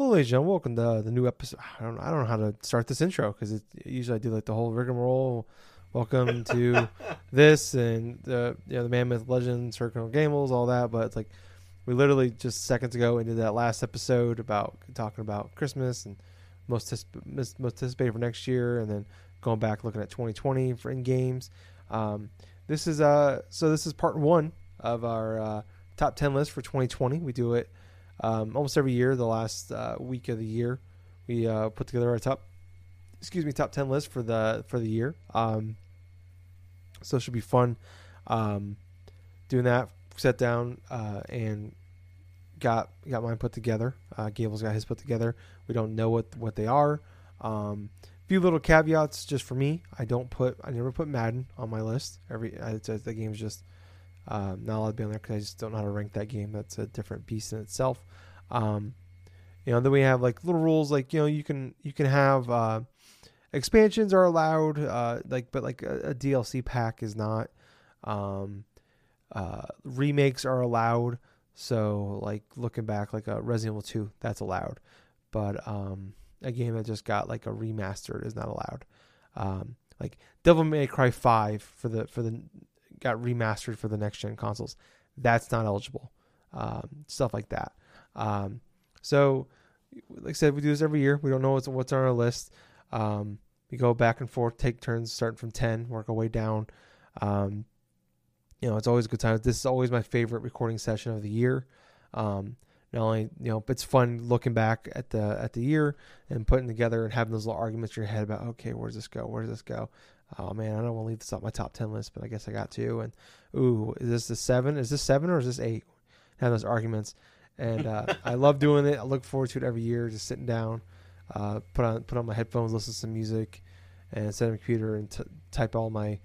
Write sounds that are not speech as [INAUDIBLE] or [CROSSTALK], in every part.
Hello, ladies and gentlemen. Welcome to the new episode. I don't, I don't know how to start this intro because usually I do like the whole rigmarole. Welcome to [LAUGHS] this and the you know the Mammoth Legends, Circle Gables, all that. But it's like we literally just seconds ago into that last episode about talking about Christmas and most most anticipated for next year, and then going back looking at 2020 for in games. Um, this is uh so this is part one of our uh, top 10 list for 2020. We do it um, almost every year. The last uh, week of the year, we uh, put together our top, excuse me, top ten list for the for the year. Um, so it should be fun um, doing that. Sat down uh, and got got mine put together. Uh, Gable's got his put together. We don't know what what they are. Um, few little caveats just for me. I don't put I never put Madden on my list. Every it's, the game's just um, not allowed to be on there because I just don't know how to rank that game. That's a different beast in itself. Um, you know, then we have like little rules like you know you can you can have uh, expansions are allowed, uh, like but like a, a DLC pack is not. Um, uh, remakes are allowed. So like looking back, like a Resident Evil Two, that's allowed, but um, a game that just got like a remastered is not allowed. Um, like Devil May Cry Five for the for the got remastered for the next gen consoles. That's not eligible. Um, stuff like that. Um, so, like I said, we do this every year. We don't know what's, what's on our list. Um, we go back and forth, take turns, starting from 10, work our way down. Um, you know, it's always a good time. This is always my favorite recording session of the year. Um, not only you know, it's fun looking back at the at the year and putting together and having those little arguments in your head about okay, where does this go? Where does this go? Oh man, I don't want to leave this off my top ten list, but I guess I got to. And ooh, is this the seven? Is this seven or is this eight? Have those arguments, and uh, [LAUGHS] I love doing it. I look forward to it every year, just sitting down, uh, put on put on my headphones, listen to some music, and set up a computer and t- type all my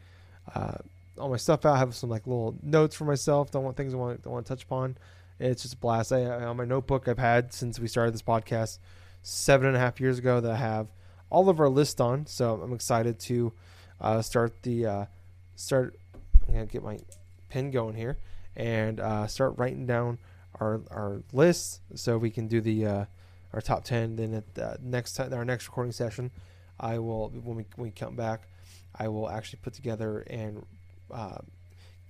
uh, all my stuff out. I Have some like little notes for myself. Don't want things I want I want to touch upon. It's just a blast. I, on my notebook I've had since we started this podcast seven and a half years ago that I have all of our list on. So I'm excited to uh, start the uh, start. I'm gonna get my pen going here and uh, start writing down our our lists so we can do the uh, our top ten. Then at the next time, our next recording session, I will when we when we come back, I will actually put together and uh,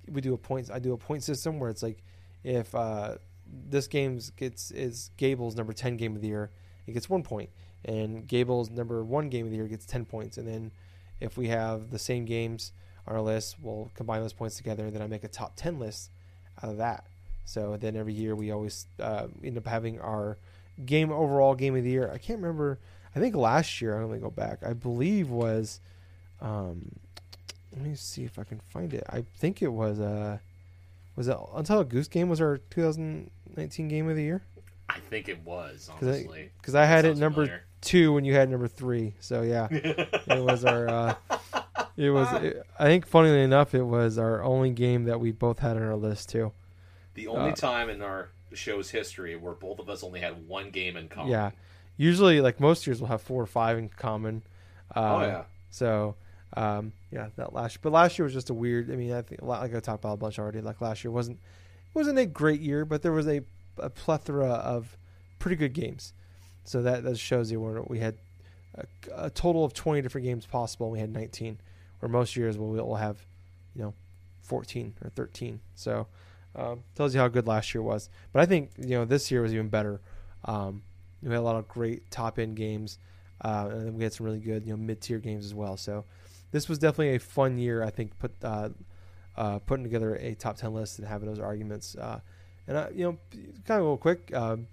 we do a points. I do a point system where it's like if uh, this game gets is Gable's number ten game of the year, it gets one point, and Gable's number one game of the year gets ten points, and then if we have the same games on our list, we'll combine those points together, and then I make a top ten list out of that. So then every year we always uh, end up having our game overall game of the year. I can't remember. I think last year I'm gonna go back. I believe was. Um, let me see if I can find it. I think it was uh was it Untitled Goose Game was our 2019 game of the year. I think it was honestly because I, I, had it number familiar two when you had number three. So yeah, [LAUGHS] it was our. Uh, it was. It, I think, funnily enough, it was our only game that we both had on our list too. The only uh, time in our show's history where both of us only had one game in common. Yeah, usually like most years we'll have four or five in common. Uh, oh yeah. So um, yeah, that last but last year was just a weird. I mean, I think like I talked about a bunch already. Like last year wasn't wasn't a great year, but there was a, a plethora of pretty good games. So that, that shows you where we had a, a, total of 20 different games possible. We had 19, where most years we'll, we'll have, you know, 14 or 13. So um, tells you how good last year was. But I think you know this year was even better. Um, we had a lot of great top end games, uh, and then we had some really good you know mid tier games as well. So this was definitely a fun year. I think put uh, uh, putting together a top 10 list and having those arguments. And I, you know, kind of real quick. Um,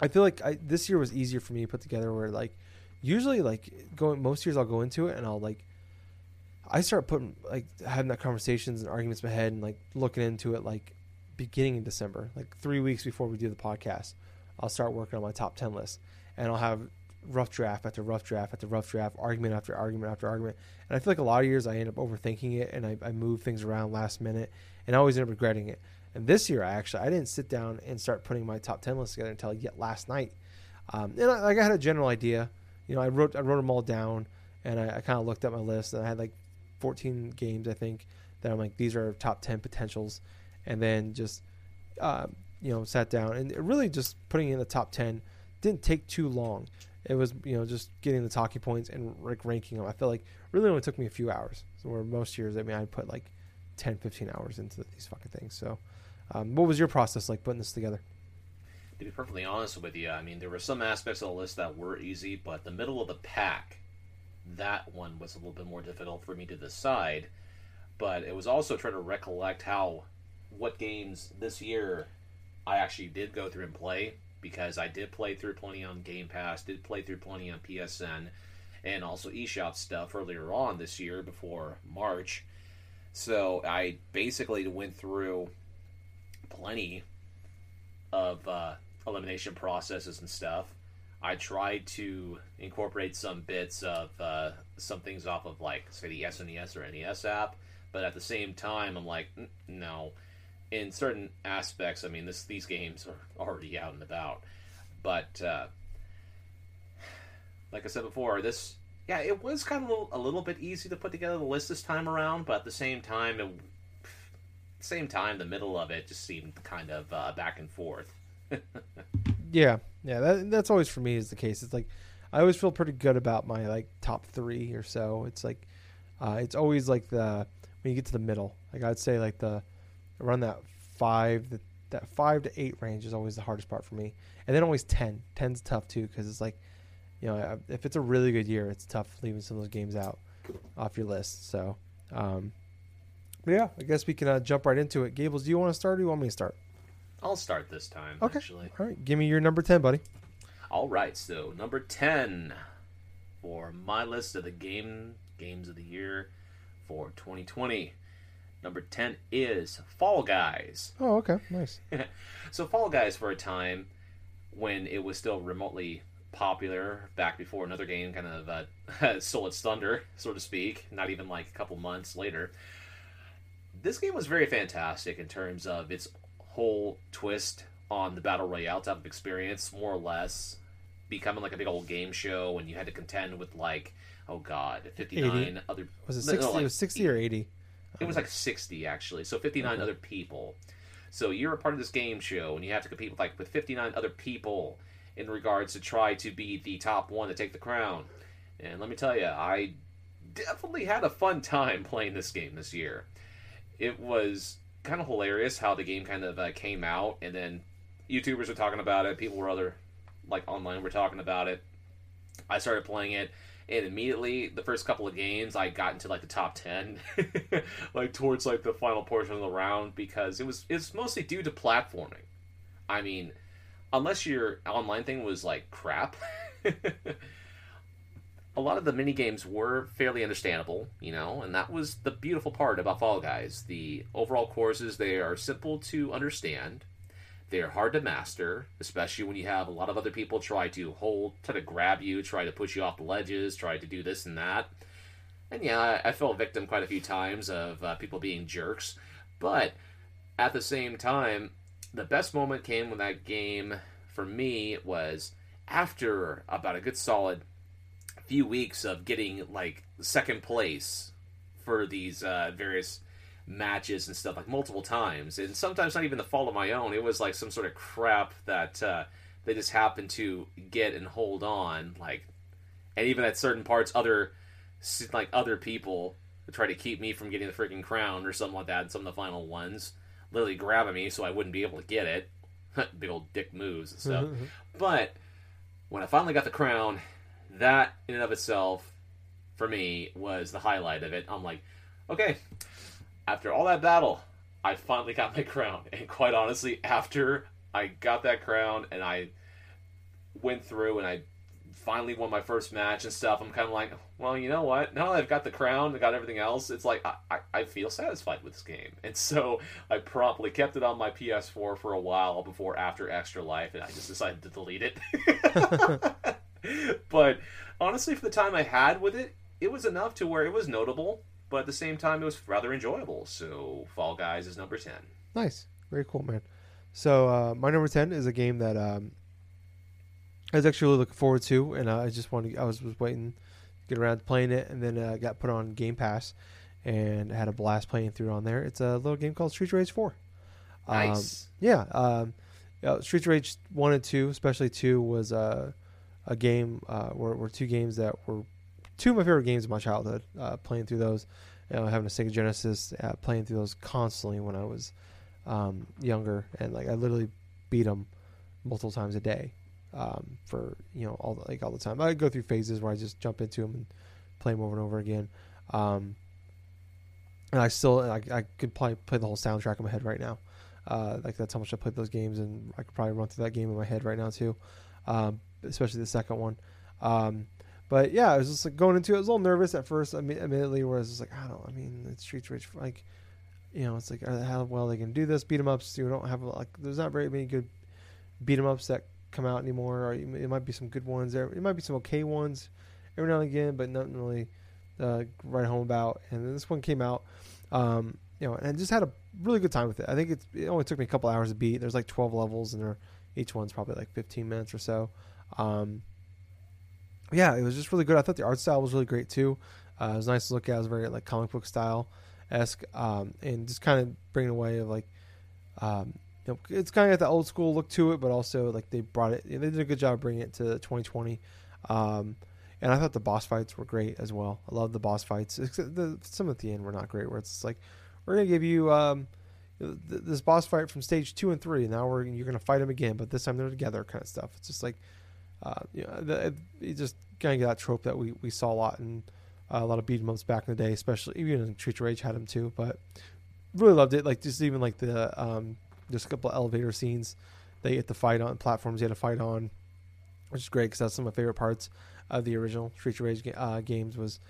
I feel like I, this year was easier for me to put together. Where like usually like going most years I'll go into it and I'll like I start putting like having that conversations and arguments in my head and like looking into it like beginning in December, like three weeks before we do the podcast. I'll start working on my top ten list and I'll have rough draft after rough draft after rough draft, argument after argument after argument. And I feel like a lot of years I end up overthinking it and I, I move things around last minute and I always end up regretting it. And this year, I actually I didn't sit down and start putting my top ten list together until yet last night. Um, and I, like I had a general idea. You know, I wrote I wrote them all down, and I, I kind of looked at my list, and I had like 14 games I think that I'm like these are top 10 potentials, and then just uh, you know sat down and really just putting in the top 10 didn't take too long. It was you know just getting the talking points and like ranking them. I feel like really only took me a few hours. So where most years, I mean, I put like 10, 15 hours into these fucking things. So, um, what was your process like putting this together? To be perfectly honest with you, I mean, there were some aspects of the list that were easy, but the middle of the pack, that one was a little bit more difficult for me to decide. But it was also trying to recollect how, what games this year I actually did go through and play because I did play through plenty on Game Pass, did play through plenty on PSN, and also eShop stuff earlier on this year before March. So I basically went through plenty of uh, elimination processes and stuff. I tried to incorporate some bits of uh, some things off of like say the SNES or NES app, but at the same time, I'm like, no. In certain aspects, I mean, this these games are already out and about, but uh, like I said before, this yeah, it was kind of a little, a little, bit easy to put together the list this time around, but at the same time, it, same time, the middle of it just seemed kind of uh, back and forth. [LAUGHS] yeah, yeah, that, that's always for me is the case. It's like I always feel pretty good about my like top three or so. It's like uh, it's always like the when you get to the middle. Like I'd say like the around that five the, that five to eight range is always the hardest part for me, and then always ten. Ten's tough too because it's like you know if it's a really good year, it's tough leaving some of those games out off your list. So. Um, yeah, I guess we can uh, jump right into it. Gables, do you want to start or do you want me to start? I'll start this time, okay. actually. All right, give me your number 10, buddy. All right, so number 10 for my list of the game games of the year for 2020. Number 10 is Fall Guys. Oh, okay. Nice. [LAUGHS] so Fall Guys for a time when it was still remotely popular back before another game kind of uh, [LAUGHS] stole its thunder, so to speak, not even like a couple months later this game was very fantastic in terms of its whole twist on the battle royale type of experience, more or less becoming like a big old game show, and you had to contend with like, oh god, fifty nine other. Was it sixty? No, like, it was sixty or eighty. It was like sixty actually. So fifty nine other people. So you're a part of this game show, and you have to compete with like with fifty nine other people in regards to try to be the top one to take the crown. And let me tell you, I definitely had a fun time [LAUGHS] playing this game this year it was kind of hilarious how the game kind of uh, came out, and then YouTubers were talking about it. People were other like online were talking about it. I started playing it, and immediately the first couple of games I got into like the top ten, [LAUGHS] like towards like the final portion of the round because it was it's mostly due to platforming. I mean, unless your online thing was like crap. [LAUGHS] a lot of the mini games were fairly understandable, you know, and that was the beautiful part about Fall Guys. The overall courses they are simple to understand. They're hard to master, especially when you have a lot of other people try to hold, try to grab you, try to push you off the ledges, try to do this and that. And yeah, I, I fell victim quite a few times of uh, people being jerks, but at the same time, the best moment came when that game for me was after about a good solid few weeks of getting like second place for these uh, various matches and stuff like multiple times. And sometimes not even the fault of my own. It was like some sort of crap that uh, they just happened to get and hold on like and even at certain parts other like other people try to keep me from getting the freaking crown or something like that in some of the final ones literally grabbing me so i wouldn't be able to get it. [LAUGHS] Big old dick moves and stuff. [LAUGHS] But when i finally got the crown that in and of itself, for me, was the highlight of it. I'm like, okay, after all that battle, I finally got my crown. [LAUGHS] And quite honestly, after I got that crown and I went through and I finally won my first match and stuff, I'm kind of like, well, you know what? Now that I've got the crown, I got everything else, it's like I, I, I, feel satisfied with this game. And so [LAUGHS] I promptly kept it on my PS4 for a while before after Extra Life, and I just decided to delete it. [LAUGHS] [LAUGHS] but honestly, for the time I had with it, it was enough to where it was notable, but at the same time, it was rather enjoyable. So, Fall Guys is number 10. Nice. Very cool, man. So, uh, my number 10 is a game that um, I was actually looking forward to, and uh, I just wanted, I was, was waiting to get around to playing it, and then uh, got put on Game Pass and had a blast playing through on there. It's a little game called Street Rage 4. Um, nice. yeah. Um, uh, Streets of Rage one and two, especially two, was uh, a game uh, were, were two games that were two of my favorite games of my childhood. Uh, playing through those, you know, having a Sega Genesis, uh, playing through those constantly when I was um, younger, and like I literally beat them multiple times a day um, for you know all the, like all the time. I go through phases where I just jump into them and play them over and over again. Um, and I still I, I could probably play the whole soundtrack in my head right now. Uh, like that's how much I played those games, and I could probably run through that game in my head right now too, um, especially the second one. Um, but yeah, I was just like going into it. I was a little nervous at first, immediately, where I was just like, I don't. I mean, it's Streets Rage, like, you know, it's like how well they can do this. Beat 'em ups, you don't have like, there's not very many good beat 'em ups that come out anymore. Or it might be some good ones there. It might be some okay ones every now and again, but nothing really uh, write home about. And this one came out, um, you know, and I just had a really good time with it. I think it only took me a couple hours to beat. There's like 12 levels, and each one's probably like 15 minutes or so. Um, yeah, it was just really good. I thought the art style was really great too. Uh, it was nice to look at. It was very like comic book style esque, um, and just kind of bringing away of like, um, you know, it's kind of got the old school look to it, but also like they brought it. They did a good job bringing it to 2020. Um, and I thought the boss fights were great as well. I love the boss fights. The, some at the end were not great. Where it's like we're gonna give you um, this boss fight from stage two and three. Now we're you're gonna fight them again, but this time they're together, kind of stuff. It's just like uh, you know, the, it just kind of that trope that we, we saw a lot in uh, a lot of beat 'em ups back in the day, especially even in Street Rage had them too. But really loved it. Like just even like the um, just a couple elevator scenes they had to fight on platforms you had to fight on, which is great because that's some of my favorite parts of the original Street Rage uh, games was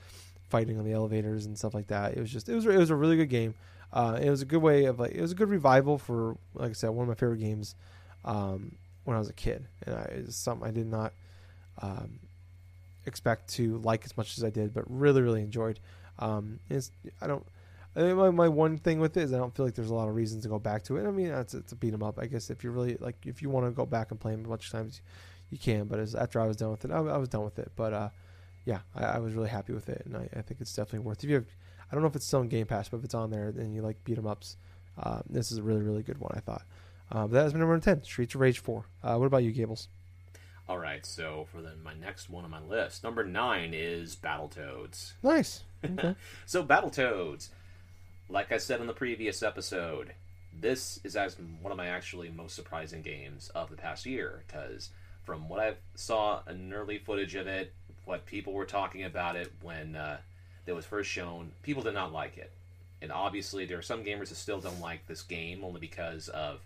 fighting on the elevators and stuff like that. It was just it was it was a really good game. Uh, it was a good way of like it was a good revival for like I said one of my favorite games um, when I was a kid, and I, it's something I did not um, expect to like as much as I did, but really really enjoyed. Um, it's I don't. I mean, my, my one thing with it is I don't feel like there's a lot of reasons to go back to it. I mean, it's, it's a beat 'em up. I guess if you really like, if you want to go back and play them a bunch of times, you can. But as, after I was done with it, I, I was done with it. But uh, yeah, I, I, was really happy with it, and I, I, think it's definitely worth. If you have, I don't know if it's still in Game Pass, but if it's on there and you like beat 'em ups, uh, this is a really really good one. I thought. Uh, that has been number ten, Streets of Rage Four. Uh, what about you, Gables? All right, so for then my next one on my list, number nine is Battletoads. Nice. [LAUGHS] Okay. so Battletoads, like I said in the previous episode, this is as one of my actually most surprising games of the past year because from what I saw in early footage of it, what people were talking about it when uh, it was first shown, people did not like it. And obviously, there are some gamers that still don't like this game only because of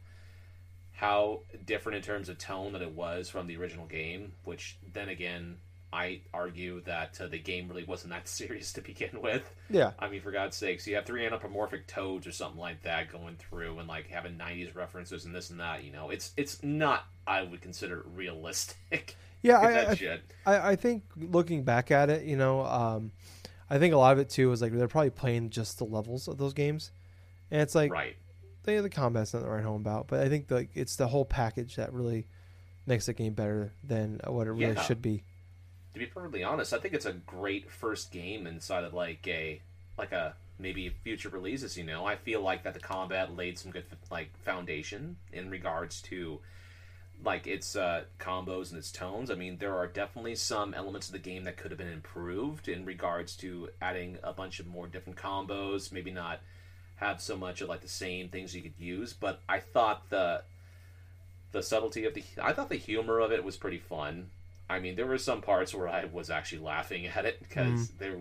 how different in terms of tone that it was from the original game. Which then again, I argue that uh, the game really wasn't that [LAUGHS] serious to begin with. Yeah. I mean, for God's sakes, you have three anthropomorphic toads or something like that going through and like having '90s references and this and that. You know, it's it's not I would consider realistic. [LAUGHS] Yeah, I, I, I, think looking back at it, you know, um, I think a lot of it too is like they're probably playing just the levels of those games, and it's like right. They, the combat's not the right home about, but I think like it's the whole package that really makes the game better than what it really yeah. should be to be perfectly honest, I think it's a great first game inside of like a like a maybe future releases. You know, I feel like that the combat laid some good like foundation in regards to like its uh, combos and its tones. I mean, there are definitely some elements of the game that could have been improved in regards to adding a bunch of more different combos. Maybe not have so much of like the same things you could use, but I thought the the subtlety of the I thought the humor of it was pretty fun. I mean, there were some parts where I was actually laughing at it because mm. there,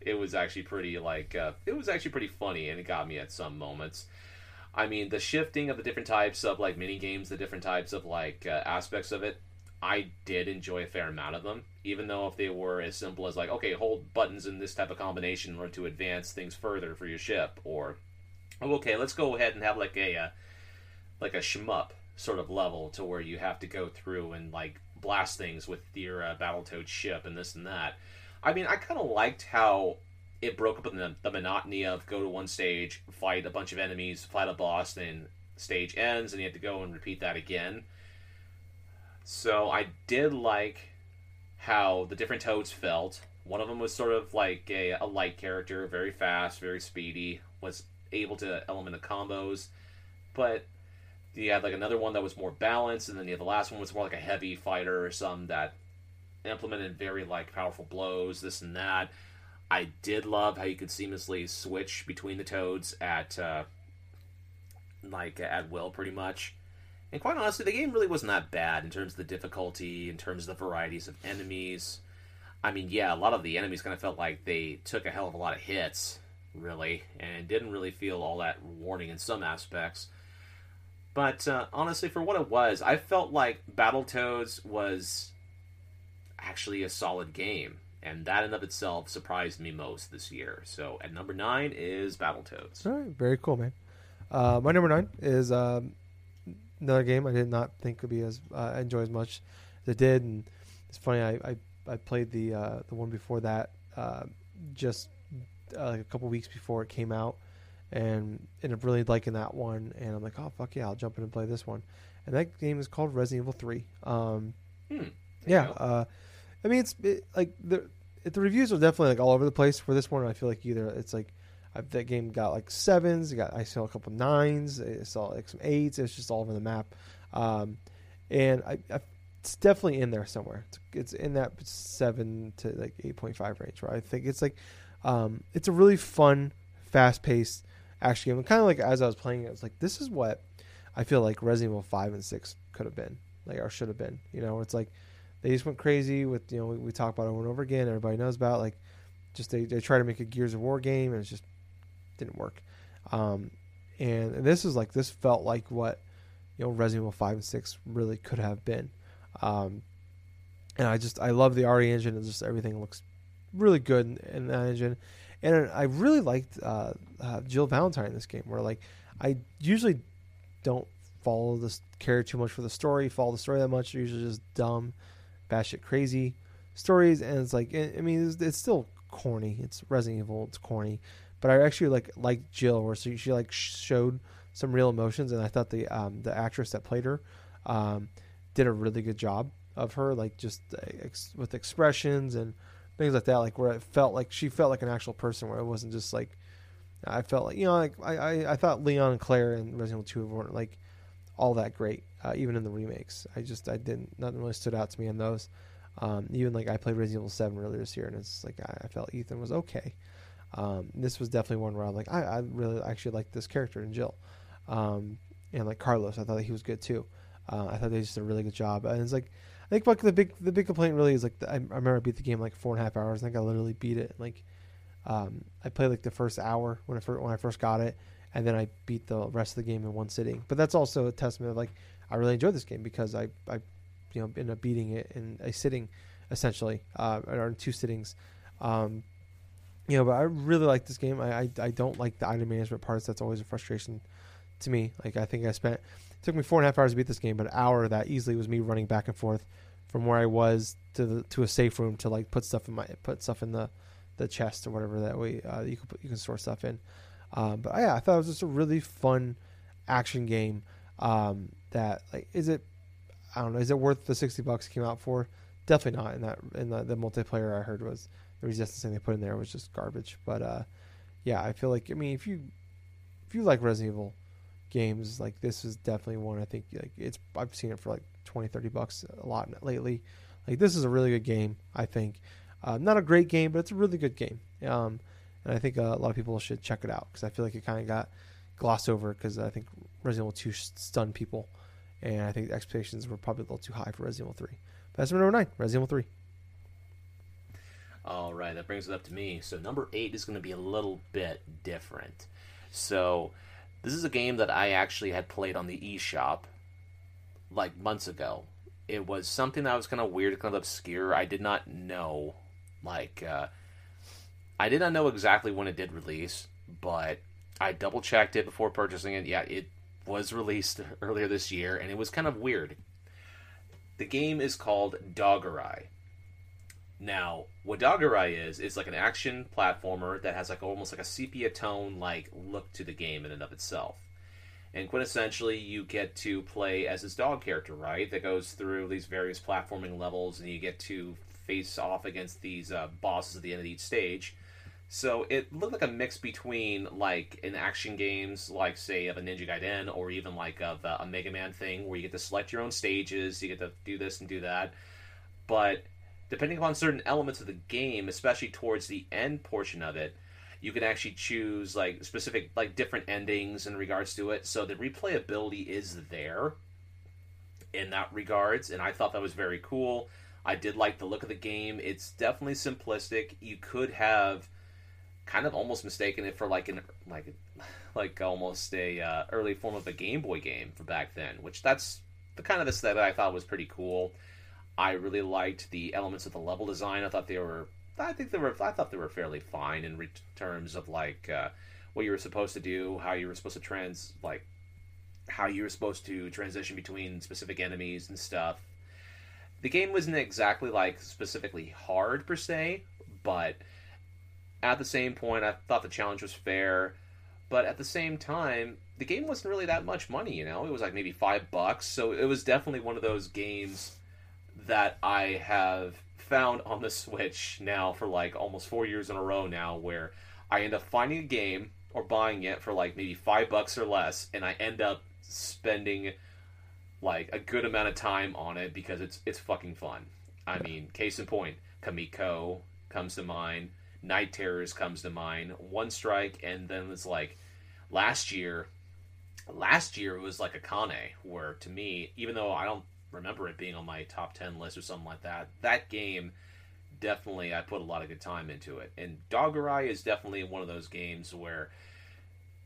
it was actually pretty like uh, it was actually pretty funny, and it got me at some moments. I mean, the shifting of the different types of like mini games, the different types of like uh, aspects of it, I did enjoy a fair amount of them. Even though if they were as simple as like, okay, hold buttons in this type of combination in order to advance things further for your ship, or oh, okay, let's go ahead and have like a uh, like a shmup sort of level to where you have to go through and like blast things with your uh, Battletoad ship and this and that. I mean, I kind of liked how it broke up the, the, monotony of go to one stage, fight a bunch of enemies, fight a boss, then stage ends, and you have to go and repeat that again. So I did like how the different toads felt. One of them was sort of like a, a light character, very fast, very speedy, was able to element of combos, but you had like another one that was more balanced, and then you had the last one was more like a heavy fighter or some that implemented very like powerful blows, this and that. I did love how you could seamlessly switch between the toads at uh, like at will, pretty much. And quite honestly, the game really wasn't that bad in terms of the difficulty, in terms of the varieties of enemies. I mean, yeah, a lot of the enemies kind of felt like they took a hell of a lot of hits, really, and didn't really feel all that rewarding in some aspects. But uh, honestly, for what it was, I felt like Battletoads was actually a solid game, and that in of itself surprised me most this year. So at number nine is Battletoads. All right, very cool, man. Uh, my number nine is um, another game I did not think would be as uh, enjoy as much as it did, and it's funny. I I, I played the uh, the one before that uh, just uh, like a couple weeks before it came out, and ended up really liking that one. And I'm like, oh fuck yeah, I'll jump in and play this one. And that game is called Resident Evil Three. Um, Hmm. yeah, uh, I mean it's it, like the it, the reviews are definitely like all over the place for this one. I feel like either it's like that game got like sevens, got I saw a couple nines, I saw like some eights. It's just all over the map, um, and I, I it's definitely in there somewhere. It's, it's in that seven to like eight point five range. Where I think it's like um, it's a really fun, fast paced action game. Kind of like as I was playing it, I was like, this is what I feel like Resident Evil five and six could have been, like or should have been. You know, it's like they just went crazy with you know we, we talk about it over and over again. Everybody knows about like just they they try to make a Gears of War game and it just didn't work. Um, and, and this is like this felt like what you know Resident Evil five and six really could have been. Um, and I just I love the RE engine and just everything looks really good in, in that engine. And I really liked uh, uh, Jill Valentine in this game, where like I usually don't follow this care too much for the story, follow the story that much. They're usually just dumb, batshit crazy stories, and it's like I mean it's, it's still corny. It's Resident Evil, it's corny, but I actually like like Jill, where she, she like showed some real emotions, and I thought the um, the actress that played her um, did a really good job of her, like just ex- with expressions and things like that, like where it felt like she felt like an actual person, where it wasn't just like I felt like you know, like I I, I thought Leon and Claire and Resident Evil Two weren't like all that great, uh, even in the remakes. I just I didn't nothing really stood out to me in those. Um, even like I played Resident Evil Seven earlier this year, and it's like I, I felt Ethan was okay. Um, this was definitely one where I'm like I, I really actually liked this character in Jill, um, and like Carlos, I thought he was good too. Uh, I thought they just did a really good job, and it's like I think like the big the big complaint really is like the, I, I remember I beat the game like four and a half hours. I think I literally beat it like um, I played like the first hour when I first when I first got it, and then I beat the rest of the game in one sitting. But that's also a testament of like I really enjoyed this game because I I you know ended up beating it in a sitting essentially uh, or in two sittings. Um, you know, but I really like this game. I, I I don't like the item management parts. That's always a frustration to me. Like I think I spent it took me four and a half hours to beat this game, but an hour of that easily was me running back and forth from where I was to the to a safe room to like put stuff in my put stuff in the the chest or whatever that way uh, you can put, you can store stuff in. Um, but yeah, I thought it was just a really fun action game. Um, that like is it I don't know is it worth the sixty bucks it came out for? Definitely not. In that in the, the multiplayer I heard was the resistance thing they put in there was just garbage. But uh, yeah, I feel like I mean if you if you like Resident Evil games like this is definitely one I think like it's I've seen it for like 20 30 bucks a lot lately. Like this is a really good game I think. Uh, not a great game but it's a really good game. Um, and I think uh, a lot of people should check it out because I feel like it kind of got glossed over because I think Resident Evil 2 stunned people. And I think the expectations were probably a little too high for Resident Evil 3 but that's number 9 Resident Evil 3 All right, that brings it up to me. So number eight is going to be a little bit different. So this is a game that I actually had played on the eShop like months ago. It was something that was kind of weird, kind of obscure. I did not know, like, uh, I did not know exactly when it did release, but I double checked it before purchasing it. Yeah, it was released [LAUGHS] earlier this year, and it was kind of weird. The game is called Dogurai. Now, what Dogurai is, is like an action platformer that has like almost like a sepia tone like look to the game in and of itself. And quintessentially, you get to play as this dog character, right? That goes through these various platforming levels, and you get to face off against these uh, bosses at the end of each stage So it looked like a mix between like in action games, like say of a Ninja Gaiden, or even like of a Mega Man thing, where you get to select your own stages, you get to do this and do that. But depending upon certain elements of the game, especially towards the end portion of it, you can actually choose like specific like different endings in regards to it. So the replayability is there in that regards, and I thought that was very cool. I did like the look of the game. It's definitely simplistic. You could have kind of almost mistaken it for like an like [LAUGHS] like almost a uh, early form of a Game Boy game for back then, which that's the kind of this that I thought was pretty cool. I really liked the elements of the level design. I thought they were I think they were I thought they were fairly fine in re- terms of like uh, what you were supposed to do, how you were supposed to trans like how you were supposed to transition between specific enemies and stuff. The game wasn't exactly like specifically hard per se, but at the same point, I thought the challenge was fair. But at the same time, the game wasn't really that much money. You know, it was like maybe five bucks. So it was definitely one of those games that I have found on the Switch now for like almost four years in a row now, where I end up finding a game or buying it for like maybe five bucks or less, and I end up spending like a good amount of time on it because it's it's fucking fun. I mean, case in point, Kamiko comes to mind. Night Terrors comes to mind. One Strike, and then it's like last year. Last year it was like a Kane, where to me, even though I don't remember it being on my top ten list or something like that, that game definitely I put a lot of good time into it. And Dogurai is definitely one of those games where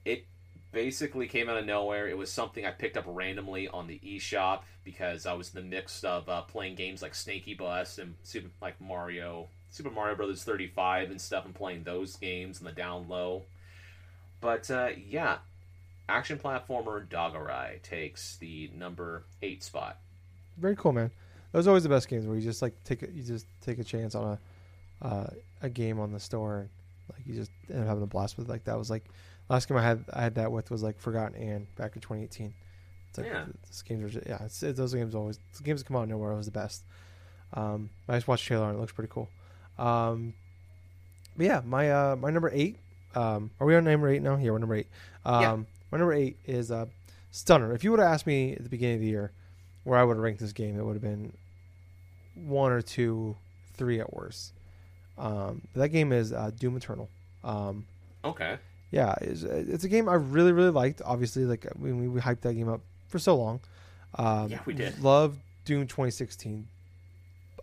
it basically came out of nowhere. It was something I picked up randomly on the eShop because I was in the mix of uh, playing games like Snakeybus and Super like Mario, Super Mario Brothers 35 and stuff, and playing those games in the down low. But uh, yeah, action platformer Dogurai takes the number eight spot. Very cool, man. Those are always the best games where you just like take a, you just take a chance on a uh, a game on the store, and like you just end up having a blast with. it. Like that was like last game I had I had that with was like Forgotten Anne back in 2018. It's like Yeah. this games are just, yeah, it's, it, those games always games come out of nowhere are always the best. Um, I just watched trailer and it looks pretty cool. Um, but yeah, my uh, my number eight. Um, are we on number eight now? Yeah, we're number eight. Um, Yeah. My number eight is uh, Stunner. If you would have asked me at the beginning of the year where I would have ranked this game, it would have been one or two, three at worst. Um, that game is uh, Doom Eternal. Um, Okay. yeah, it's, it's a game I really really liked. Obviously, like we we, we hyped that game up for so long. Um, Yeah, we did. Love Doom 2016.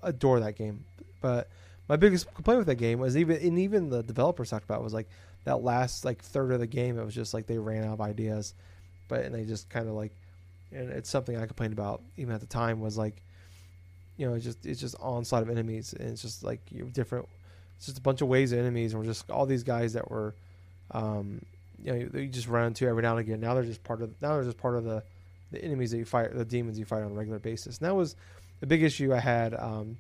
Adore that game, but my biggest complaint with that game was even and even the developers talked about was like that last like third of the game. It was just like they ran out of ideas, but and they just kind of like, and it's something I complained about even at the time was like, you know, it's just it's just onslaught of enemies and it's just like you different. It's just a bunch of waves of enemies, and we're just all these guys that were um, you know, you just run into every now and again. Now they're just part of now they're just part of the the enemies that you fight, the demons you fight on a regular basis. And that was the big issue I had um,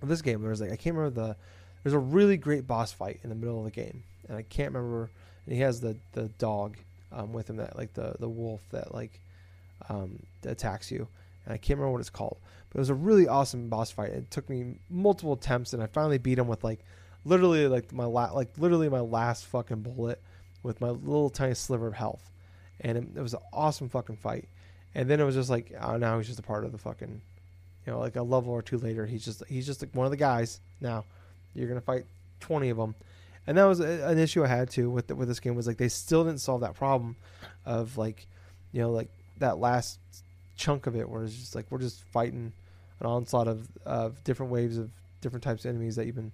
with this game. There was like I can't remember the there's a really great boss fight in the middle of the game, and I can't remember. And he has the the dog um, with him that like the the wolf that like um, attacks you, and I can't remember what it's called. But it was a really awesome boss fight. It took me multiple attempts, and I finally beat him with like literally like my la- like literally my last fucking bullet with my little tiny sliver of health, and it, it was an awesome fucking fight. And then it was just like, oh, now he's just a part of the fucking, you know, like a level or two later, he's just he's just like one of the guys. Now you're gonna fight twenty of them, and that was an issue I had too with the, with this game was like they still didn't solve that problem of like, you know, like that last chunk of it where it's just like we're just fighting an onslaught of of different waves of different types of enemies that you've been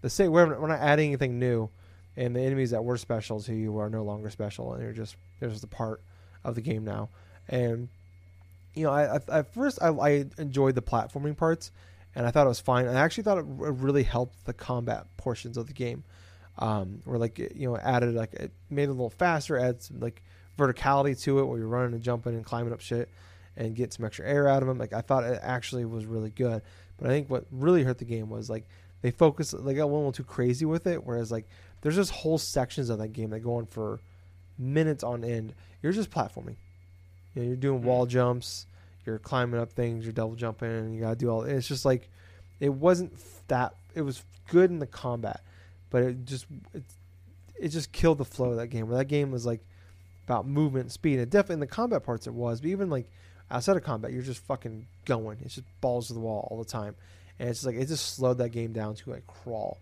the same. We're, we're not adding anything new, and the enemies that were special to you are no longer special, and they're just they're just a part of the game now. And you know, I, I at first I, I enjoyed the platforming parts, and I thought it was fine. I actually thought it really helped the combat portions of the game, um, where like you know added like it made it a little faster, add some like verticality to it, where you're running and jumping and climbing up shit, and get some extra air out of them. Like I thought it actually was really good. But I think what really hurt the game was like they focused they got a little too crazy with it. Whereas like there's just whole sections of that game that go on for minutes on end. You're just platforming. You know, you're doing mm. wall jumps, you're climbing up things, you're double jumping, and you gotta do all. It's just like it wasn't that. It was good in the combat, but it just it, it just killed the flow of that game. Where that game was like about movement, and speed, and definitely in the combat parts it was, but even like outside of combat, you're just fucking going. It's just balls to the wall all the time, and it's like it just slowed that game down to like crawl.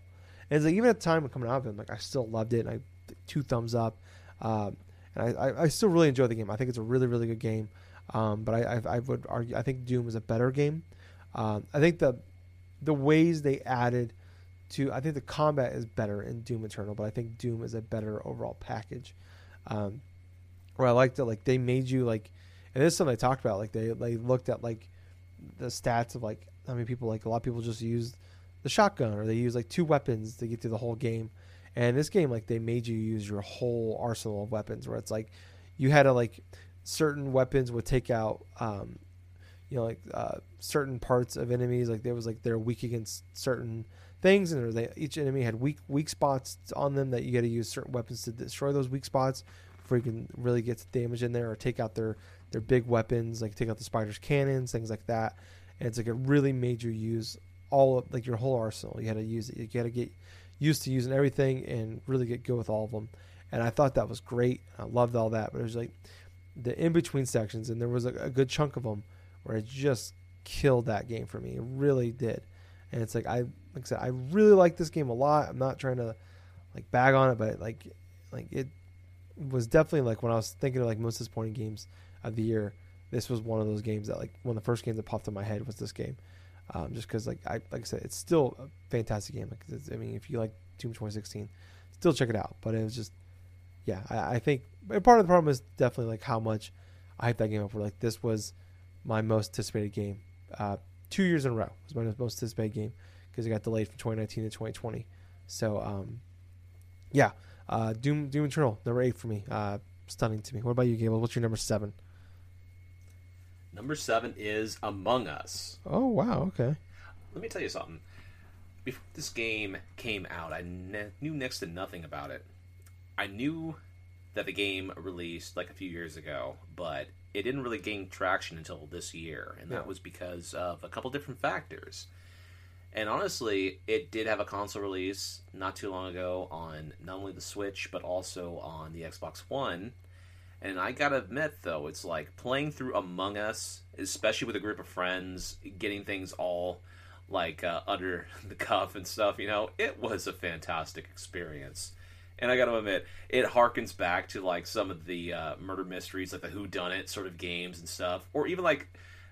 And it's like even at the time of coming out of it, like I still loved it. And I two thumbs up, um, and I, I, I still really enjoy the game. I think it's a really really good game. Um, but I, I, I would argue I think Doom is a better game. Um, I think the the ways they added to I think the combat is better in Doom Eternal, but I think Doom is a better overall package. Um, where I liked it, like they made you like, and this is something I talked about. Like they they looked at like the stats of like how many people like a lot of people just use the shotgun or they use like two weapons to get through the whole game. And this game, like they made you use your whole arsenal of weapons, where it's like you had to like certain weapons would take out um, you know like uh, certain parts of enemies like there was like they're weak against certain things and they, each enemy had weak weak spots on them that you got to use certain weapons to destroy those weak spots can really get damage in there or take out their their big weapons like take out the spider's cannons things like that. And it's like it really made you use all of like your whole arsenal. You had to use it. You got to get used to using everything and really get good with all of them and i thought that was great. I loved all that. But it was like the in between sections, and there was a, a, good chunk of them where it just killed that game for me. It really did, and it's like I like I said, I really like this game a lot. I'm not trying to like bag on it, but like like it was definitely like when I was thinking of like most disappointing games of the year. This was one of those games that like one of the first games that popped in my head was this game, um, just because like I like I said, it's still a fantastic game. Like I mean, if you like Doom 2016, still check it out. But it was just yeah, I, I, think part of the problem is definitely like how much I hyped that game up. For like this was my most anticipated game, uh, two years in a row was my most anticipated game because it got delayed from 2019 to 2020. So um, yeah, uh, Doom Doom Eternal number eight for me, uh, stunning to me. What about you, Gable? What's your number seven? Number seven is Among Us. Oh wow, okay. Let me tell you something. Before this game came out, I ne- knew next to nothing about it. I knew that the game released like a few years ago, but it didn't really gain traction until this year, and that yeah. was because of a couple different factors. And honestly, it did have a console release not too long ago on not only the Switch but also on the Xbox One. And I gotta admit, though, it's like playing through Among Us, especially with a group of friends, getting things all like uh, under [LAUGHS] the cuff and stuff. You know, it was a fantastic experience and I got to admit, it harkens back to like some of the uh, murder mysteries, like the Who Done It sort of games and stuff, or even like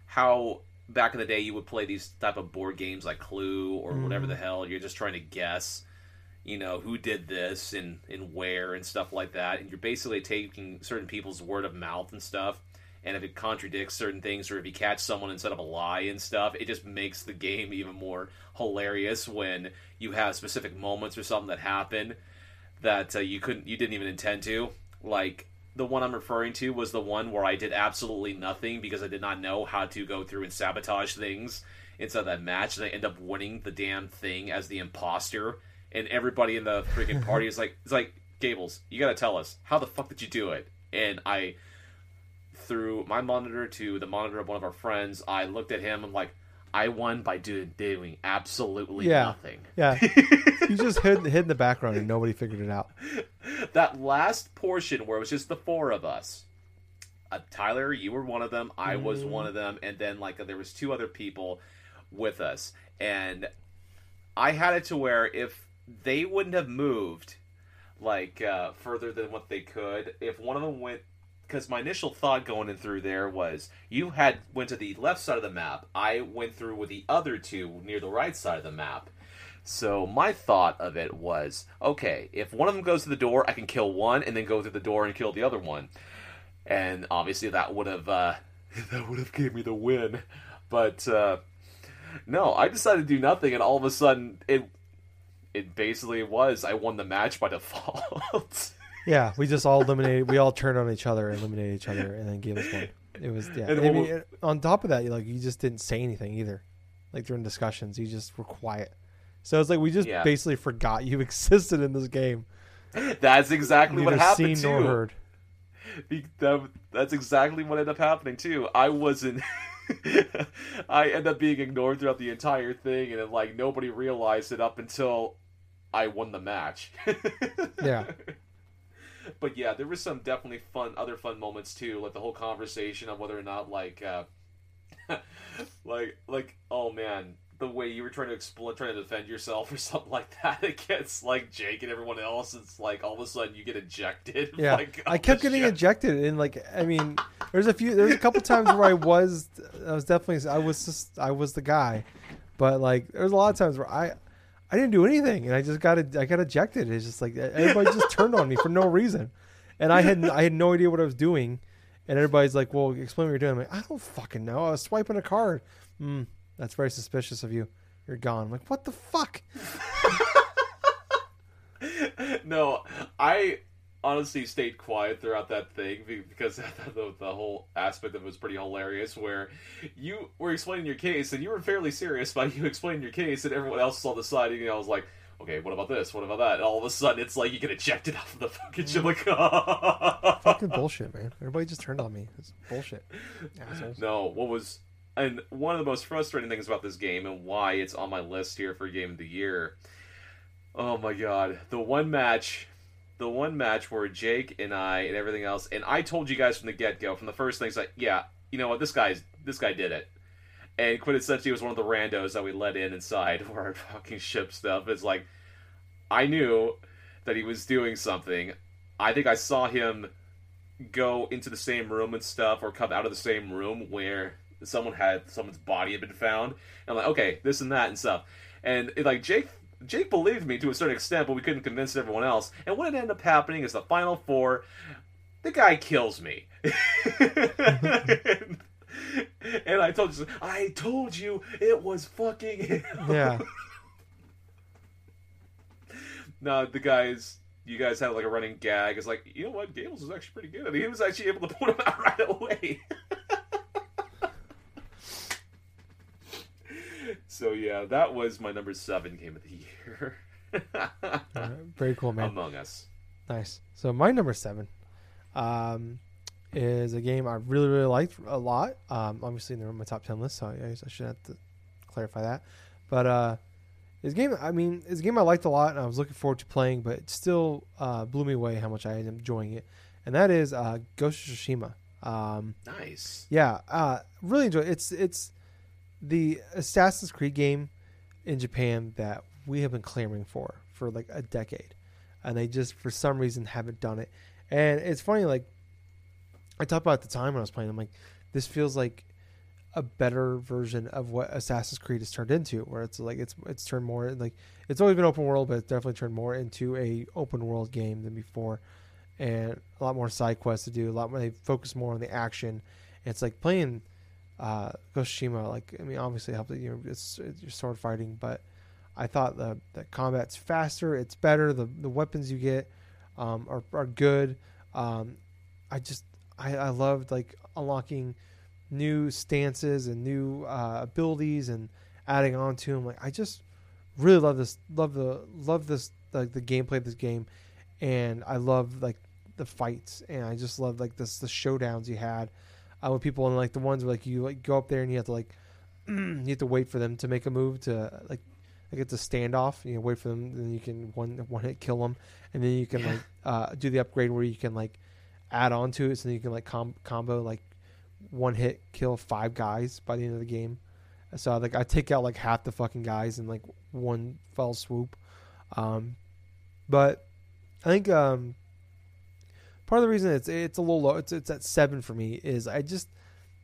how back in the day you would play these type of board games like Clue or mm. whatever the hell. You're just trying to guess, you know, who did this and and where and stuff like that, and you're basically taking certain people's word of mouth and stuff. And if it contradicts certain things, or if you catch someone instead of a lie and stuff, it just makes the game even more hilarious when you have specific moments or something that happen that uh, you couldn't, you didn't even intend to. Like the one I'm referring to was the one where I did absolutely nothing because I did not know how to go through and sabotage things inside that match, and I end up winning the damn thing as the imposter. And everybody in the freaking party is like, "It's like Gables, you gotta tell us how the fuck did you do it?" And I, through my monitor to the monitor of one of our friends, I looked at him. I'm like, I won by doing doing absolutely yeah. nothing. Yeah, [LAUGHS] you just hid, hid in the background and nobody figured it out. That last portion where it was just the four of us. Uh, Tyler, you were one of them. I mm. was one of them, and then like there was two other people with us, and I had it to where if they wouldn't have moved like uh, further than what they could, if one of them went because my initial thought going in through there was you had went to the left side of the map. I went through with the other two near the right side of the map. So my thought of it was, okay, if one of them goes to the door, I can kill one and then go through the door and kill the other one. And obviously that would have uh, [LAUGHS] that would have gave me the win. But uh, no, I decided to do nothing, and all of a sudden it it basically was I won the match by default. [LAUGHS] yeah, we just all eliminated. We all turned on each other, eliminated each other, and then gave us one. It was yeah. I mean, on top of that, you like you just didn't say anything either. Like during discussions, you just were quiet. So it's like we just yeah. basically forgot you [LAUGHS] existed in this game. That's exactly what happened seen too. Heard. That, that's exactly what ended up happening too. I wasn't. [LAUGHS] I end up being ignored throughout the entire thing, and then like nobody realized it up until I won the match. [LAUGHS] Yeah. But yeah, there was some definitely fun, other fun moments too, like the whole conversation of whether or not like, uh, [LAUGHS] like, like, oh man, the way you were trying to explain, trying to defend yourself or [LAUGHS] something like that against like Jake and everyone else. It's like all of a sudden you get ejected. [LAUGHS] Yeah, like, I kept getting ship. ejected, and like, I mean, there's a few, there's a couple times where I was, I was definitely, I was just, I was the guy, but like, there's a lot of times where I, I didn't do anything, and I just got, I got ejected. It's just like everybody just turned on me for no reason, and I had, I had no idea what I was doing, and everybody's like, "Well, explain what you're doing." I'm like, I don't fucking know. I was swiping a card. Hmm, that's very suspicious of you. You're gone. I'm like, what the fuck? [LAUGHS] no, I honestly stayed quiet throughout that thing because [LAUGHS] the, the whole aspect of it was pretty hilarious. Where you were explaining your case and you were fairly serious about [LAUGHS] you explaining your case, and everyone else was on the side. And you know, I was like, okay, what about this? What about that? And all of a sudden, it's like you get ejected [LAUGHS] off of the fucking mm. ship. Like, Fucking bullshit, man. Everybody just turned on me. It's bullshit. Assholes. No, what was and one of the most frustrating things about this game and why it's on my list here for game of the year. Oh my god, the one match, the one match where Jake and I and everything else, and I told you guys from the get go, from the first things, like, yeah, you know what, this guy's this guy did it, and quintessentially was one of the randos that we let in inside [LAUGHS] for our fucking ship stuff. It's like, I knew that he was doing something. I think I saw him go into the same room and stuff or come out of the same room where someone had someone's body had been found and I'm like okay this and that and stuff and it, like Jake Jake believed me to a certain extent but we couldn't convince everyone else and what ended up happening is the final four the guy kills me and, [LAUGHS] and I told you I told you it was fucking him. Yeah. [LAUGHS] no the guys you guys had like a running gag. It's like, you know what, Gables is actually pretty good. He was actually able to point him out [LAUGHS] right away. So yeah, that was my number seven game of the year. [LAUGHS] Very cool, man. Among Us. Nice. So my number seven um, is a game I really really liked a lot. Um, obviously, they're my top ten list, so I, I should have to clarify that. But uh, it's a game. I mean, it's a game I liked a lot, and I was looking forward to playing. But it still uh, blew me away how much I am enjoying it. And that is uh, Ghost of Tsushima. Um, Nice. yeah, uh, really enjoy. It. It's it's the Assassin's Creed game in Japan that we have been clamoring for for like a decade, and they just for some reason haven't done it. And it's funny, like I talked about at the time when I was playing. I'm like, this feels like a better version of what Assassin's Creed has turned into, where it's like it's it's turned more like it's always been open world, but it's definitely turned more into a open world game than before, and a lot more side quests to do. A lot more they focus more on the action. And it's like playing uh, Tsushima. Like I mean, obviously that you it's, it's your sword fighting, but I thought the the combat's faster, it's better. The the weapons you get um, are are good. Um, I just I, I loved like unlocking new stances and new uh, abilities and adding on to them. Like I just really love this, love the love this like the gameplay of this game, and I love like the fights, and I just love like this the showdowns you had uh, with people and like the ones where like you like go up there and you have to like [CLEARS THROAT] you have to wait for them to make a move to like like it's a standoff. You know, wait for them, then you can one one hit kill them, and then you can like uh, do the upgrade where you can like add on to it, so then you can like com- combo like one hit kill five guys by the end of the game. So like I take out like half the fucking guys in like one fell swoop. Um, but I think um, part of the reason it's it's a little low, it's it's at seven for me is I just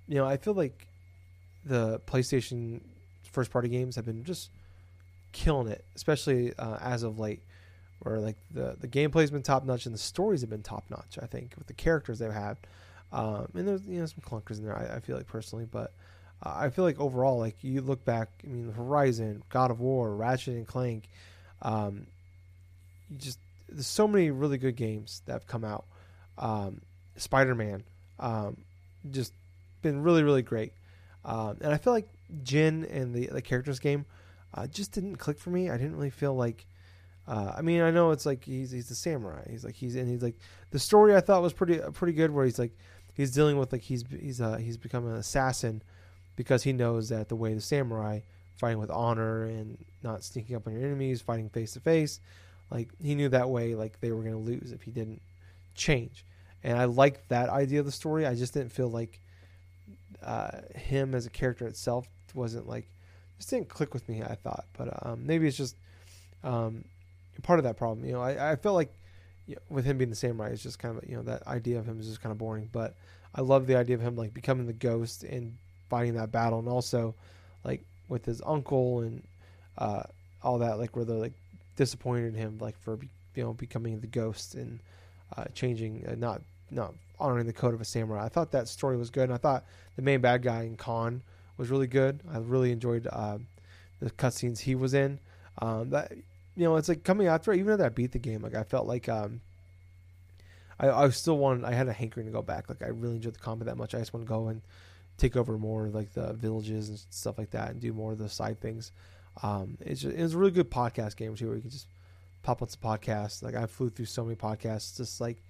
you know I feel like the PlayStation first party games have been just killing it, especially uh, as of late, where like the the gameplay's been top notch and the stories have been top notch. I think with the characters they've had, um, and there's you know some clunkers in there. I, I feel like personally, but uh, I feel like overall, like you look back, I mean, Horizon, God of War, Ratchet and Clank, um, you just there's so many really good games that have come out. Um, Spider Man, um, just been really really great, um, and I feel like Jin and the the characters game uh, just didn't click for me. I didn't really feel like. Uh, I mean, I know it's like he's he's the samurai. He's like he's and he's like the story I thought was pretty pretty good. Where he's like he's dealing with like he's he's uh, he's become an assassin because he knows that the way the samurai fighting with honor and not sneaking up on your enemies, fighting face to face. Like he knew that way, like they were to lose if he didn't change. And I like that idea of the story. I just didn't feel like uh, him as a character itself wasn't like just didn't click with me. I thought, but um, maybe it's just um, part of that problem. You know, I, I felt like you know, with him being the samurai, it's just kind of you know that idea of him is just kind of boring. But I love the idea of him like becoming the ghost and fighting that battle, and also like with his uncle and uh, all that, like where they're like disappointed in him, like for you know becoming the ghost and uh, changing, uh, not not honoring the code of a samurai. I thought that story was good, and I thought the main bad guy in Khan was really good. I really enjoyed uh, the cutscenes he was in. Um, that you know, it's like coming after even though I beat the game, like I felt like um, I, I still wanted. I had a hankering to go back. Like I really enjoyed the combat that much. I just want to go and take over more like the villages and stuff like that, and do more of the side things. Um, it's just, it was a really good podcast game too, where you can just pop on some podcasts. Like I flew through so many podcasts, just like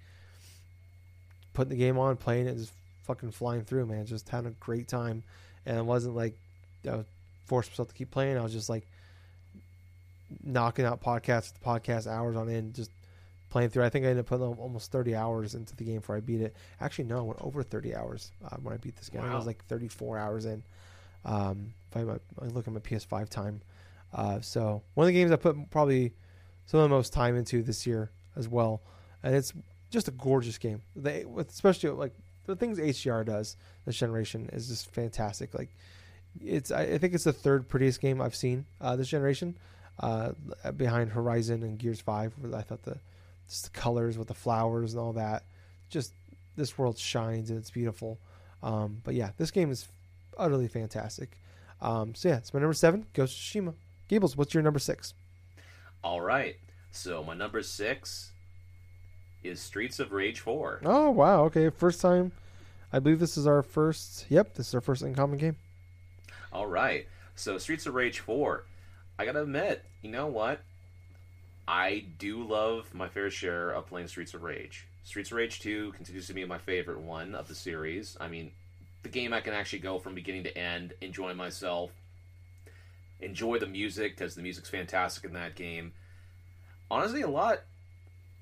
putting the game on, playing it, just fucking flying through, man. Just having a great time, and it wasn't like I was forced myself to keep playing. I was just like knocking out podcasts, the podcast hours on end, just playing through. I think I ended up putting almost 30 hours into the game before I beat it. Actually, no, I went over 30 hours uh, when I beat this game. Wow. I was like 34 hours in. Um, if I, I look at my PS5 time. Uh, so one of the games I put probably some of the most time into this year as well, and it's just a gorgeous game. They, especially like the things HDR does this generation is just fantastic. Like it's, I, think it's the third prettiest game I've seen uh, this generation, uh, behind Horizon and Gears Five. I thought the just the colors with the flowers and all that, just this world shines and it's beautiful. Um, but yeah, this game is utterly fantastic. Um, so yeah, it's my number seven, Ghost of Tsushima. Gables, what's your number six? All right, so my number six is Streets of Rage 4. Oh, wow. Okay, first time. I believe this is our first. Yep, this is our first in common game. All right. So, Streets of Rage 4. I gotta admit, you know what? I do love my fair share of playing Streets of Rage. Streets of Rage 2 continues to be my favorite one of the series. I mean, the game I can actually go from beginning to end, enjoy myself, enjoy the music, because the music's fantastic in that game. Honestly, a lot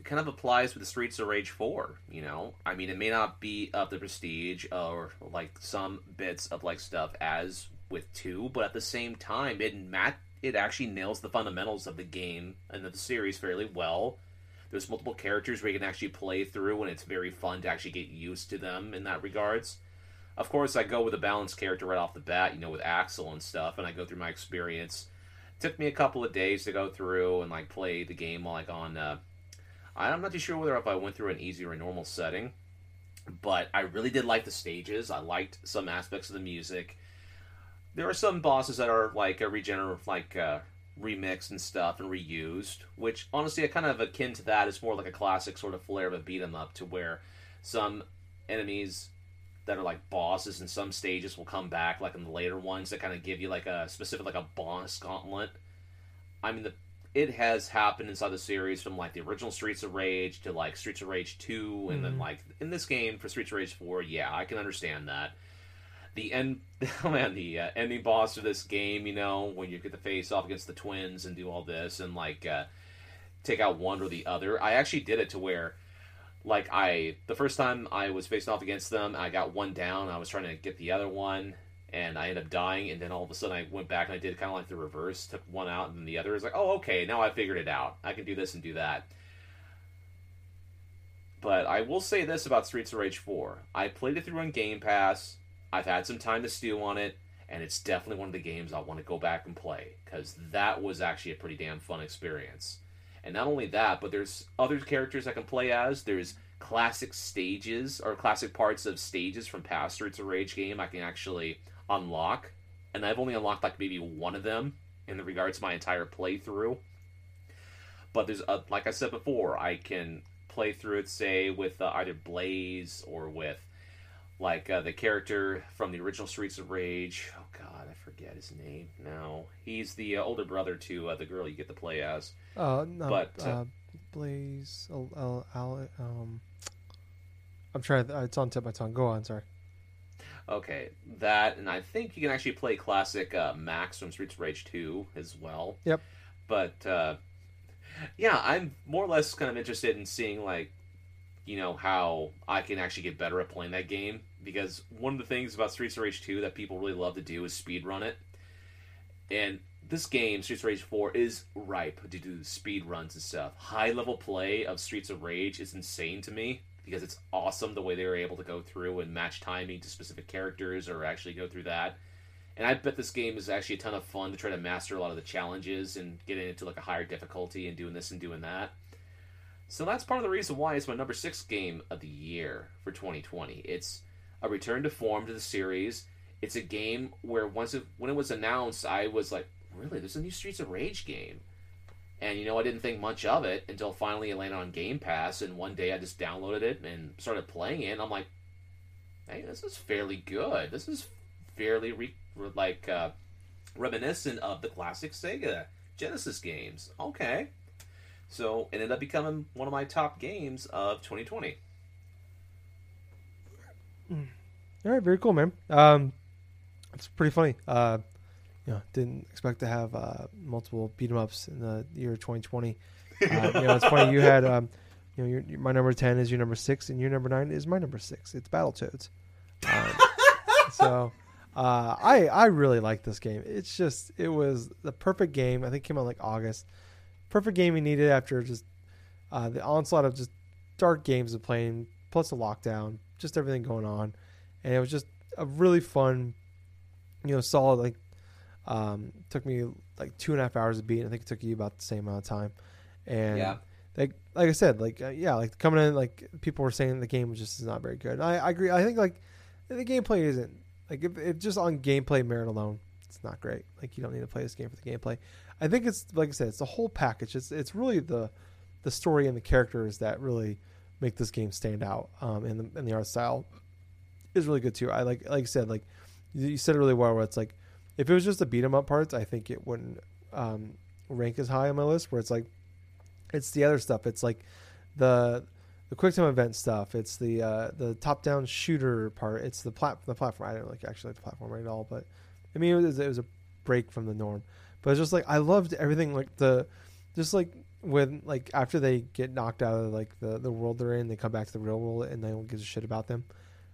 kind of applies with the Streets of Rage 4, you know? I mean, it may not be of the prestige or like some bits of like stuff as with 2, but at the same time, it mat- it actually nails the fundamentals of the game and of the series fairly well. There's multiple characters where you can actually play through and it's very fun to actually get used to them in that regards. Of course, I go with a balanced character right off the bat, you know, with Axel and stuff, and I go through my experience. It took me a couple of days to go through and like play the game like on uh, I'm not too sure whether if I went through an easy or a normal setting, but I really did like the stages. I liked some aspects of the music. There are some bosses that are like a regener like uh, remixed and stuff and reused, which honestly I kind of akin to that. It's more like a classic sort of flair of a beat 'em up, to where some enemies that are like bosses in some stages will come back, like in the later ones that kind of give you like a specific like a boss gauntlet. I mean the it has happened inside the series from like the original Streets of Rage to like Streets of Rage 2 and mm. then mm-hmm. like in this game for Streets of Rage 4, yeah, I can understand that. The end [LAUGHS] oh man, the uh, ending boss of this game, you know, when you get the face off against the twins and do all this and like uh, take out one or the other. I actually did it to where like I the first time I was facing off against them, I got one down, I was trying to get the other one and I ended up dying. And then all of a sudden, I went back and I did kind of like the reverse, took one out, and then the other Is like, oh, okay, now I figured it out. I can do this and do that. But I will say this about Streets of Rage 4. I played it through on Game Pass. I've had some time to stew on it, and it's definitely one of the games I want to go back and play because that was actually a pretty damn fun experience. And not only that, but there's other characters I can play as. There's classic stages or classic parts of stages from past Streets of Rage game I can actually unlock, and I've only unlocked like maybe one of them in regards to my entire playthrough. But there's a, like I said before, I can play through it, say with uh, either Blaze or with like uh, the character from the original Streets of Rage. Forget his name now. He's the uh, older brother to uh, the girl you get to play as. Uh, no, but uh, uh, Blaze, um, I'm trying. To, it's on tip of my tongue. Go on, sorry. Okay, that, and I think you can actually play classic uh, Max from Streets of Rage 2 as well. Yep. But, uh, yeah, I'm more or less kind of interested in seeing, like, you know, how I can actually get better at playing that game. Because one of the things about Streets of Rage 2 that people really love to do is speedrun it. And this game, Streets of Rage 4, is ripe to do speed runs and stuff. High level play of Streets of Rage is insane to me because it's awesome the way they were able to go through and match timing to specific characters or actually go through that. And I bet this game is actually a ton of fun to try to master a lot of the challenges and getting into like a higher difficulty and doing this and doing that. So that's part of the reason why it's my number six game of the year for 2020. It's a return to form to the series. It's a game where once it, when it was announced, I was like, really, there's a new Streets of Rage game. And you know, I didn't think much of it until finally it landed on Game Pass. And one day I just downloaded it and started playing it. And I'm like, hey, this is fairly good. This is fairly re- like uh, reminiscent of the classic Sega Genesis games. Okay, so it ended up becoming one of my top games of 2020. All right, very cool, man. Um, it's pretty funny. Uh, you know, didn't expect to have uh, multiple beat 'em ups in the year 2020. Uh, you know, it's funny. You had, um, you know, your, your- my number 10 is your number six, and your number nine is my number six. It's Battletoads. Um, so, uh, I I really like this game. It's just it was the perfect game. I think came out like August. Perfect game we needed after just uh, the onslaught of just dark games of playing, plus the lockdown, just everything going on, and it was just a really fun, you know, solid like um, took me like two and a half hours to beat. I think it took you about the same amount of time. And Yeah. like like I said, like uh, yeah, like coming in, like people were saying the game was just not very good. I, I agree. I think like the gameplay isn't like if, if just on gameplay merit alone, it's not great. Like you don't need to play this game for the gameplay. I think it's like I said, it's the whole package. It's it's really the the story and the characters that really make this game stand out. Um, and the the art style is really good too. I like like I said, like you you said it really well. Where it's like if it was just the beat 'em up parts, I think it wouldn't um, rank as high on my list. Where it's like it's the other stuff. It's like the the quick time event stuff. It's the uh, the top down shooter part. It's the plat the platform. I don't like actually like the platform right at all, but I mean it was it was a break from the norm. But it's just like I loved everything like the just like when like after they get knocked out of like the the world they're in, they come back to the real world and no one gives a shit about them.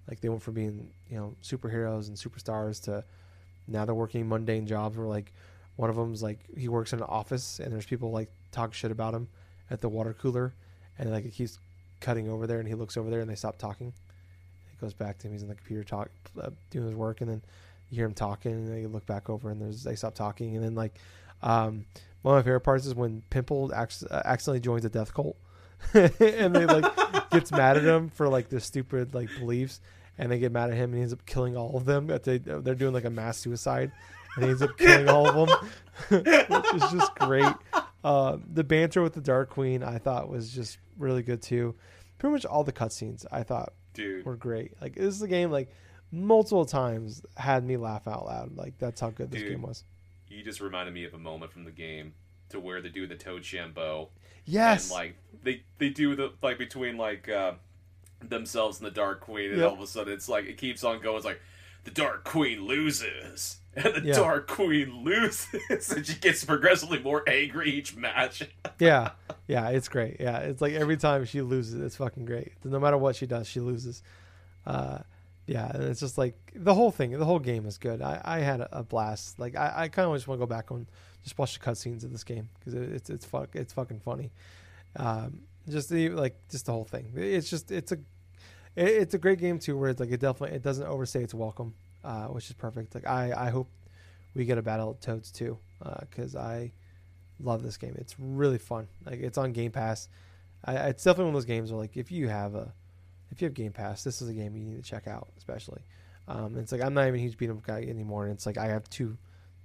Like they went from being you know superheroes and superstars to now they're working mundane jobs where like one of them's like he works in an office and there's people like talk shit about him at the water cooler and like it keeps cutting over there and he looks over there and they stop talking he goes back to him he's in the computer talk uh, doing his work and then you hear him talking and then you look back over and there's they stop talking and then like um one of my favorite parts is when pimple uh, accidentally joins a death cult. [LAUGHS] And they like [LAUGHS] gets mad at him for like their stupid like beliefs and they get mad at him and he ends up killing all of them. They they're doing like a mass suicide and he ends up killing all of them [LAUGHS] which is just great. Uh, the banter with the dark queen i thought was just really good too. Pretty much all the cutscenes i thought Dude, were great. Like this is a game like multiple times had me laugh out loud. Like that's how good this Dude. game was you just reminded me of a moment from the game to where they do the Toad Shambo. yes And like they they do the like between like uh, themselves and the Dark Queen, and Yep. all of a sudden it's like it keeps on going. It's like the Dark Queen loses, [LAUGHS] and the Yeah. Dark Queen loses, [LAUGHS] and she gets progressively more angry each match. [LAUGHS] yeah yeah it's great yeah it's like every time she loses it's fucking great no matter what she does she loses uh yeah it's just like the whole thing the whole game is good i i had a, blast like i, I kind of just want to go back and just watch the cutscenes of this game because it, it's it's fuck it's fucking funny um just the like just the whole thing it's just it's a it, it's a great game too where it's like it definitely it doesn't overstay its welcome uh which is perfect like i i hope we get a Battletoads too because i love this game. It's really fun. Like it's on Game Pass. I, it's definitely one of those games where like if you have a if you have Game Pass, this is a game you need to check out, especially. Um, it's like I'm not even a huge beat 'em up guy anymore, and it's like I have two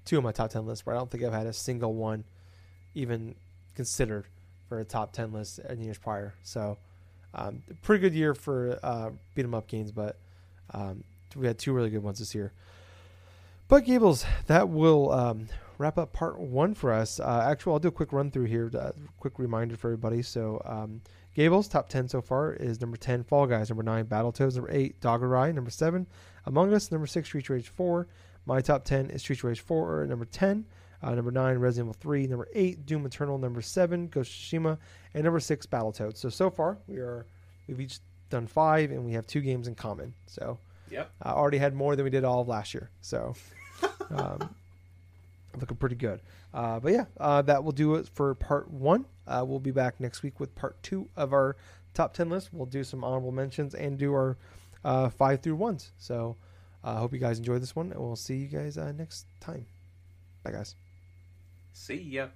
two of my top ten lists where I don't think I've had a single one even considered for a top ten list in years prior. So um, pretty good year for uh, beat 'em up games, but um, we had two really good ones this year. But Gables, that will um, wrap up part one for us. Uh, actually, I'll do a quick run through here, uh, quick reminder for everybody. So, um, Gables top ten so far is number ten, Fall Guys number nine, Battletoads number eight, Dogurai number seven, Among Us. Number six, Street Rage 4. My top 10 is Street Rage 4, number 10. Uh, number 9, Resident Evil 3. Number 8, Doom Eternal. Number 7, Ghost Tsushima. And number 6, Battletoads. So, so far, we are, we've each done five, and we have two games in common. So, Yep. I already had more than we did all of last year. So, [LAUGHS] um, looking pretty good. Uh, but yeah, uh, that will do it for part one. Uh, we'll be back next week with part two of our top 10 list. We'll do some honorable mentions and do our uh, five through ones. So, I uh, hope you guys enjoyed this one, and we'll see you guys uh, next time. Bye, guys. See ya.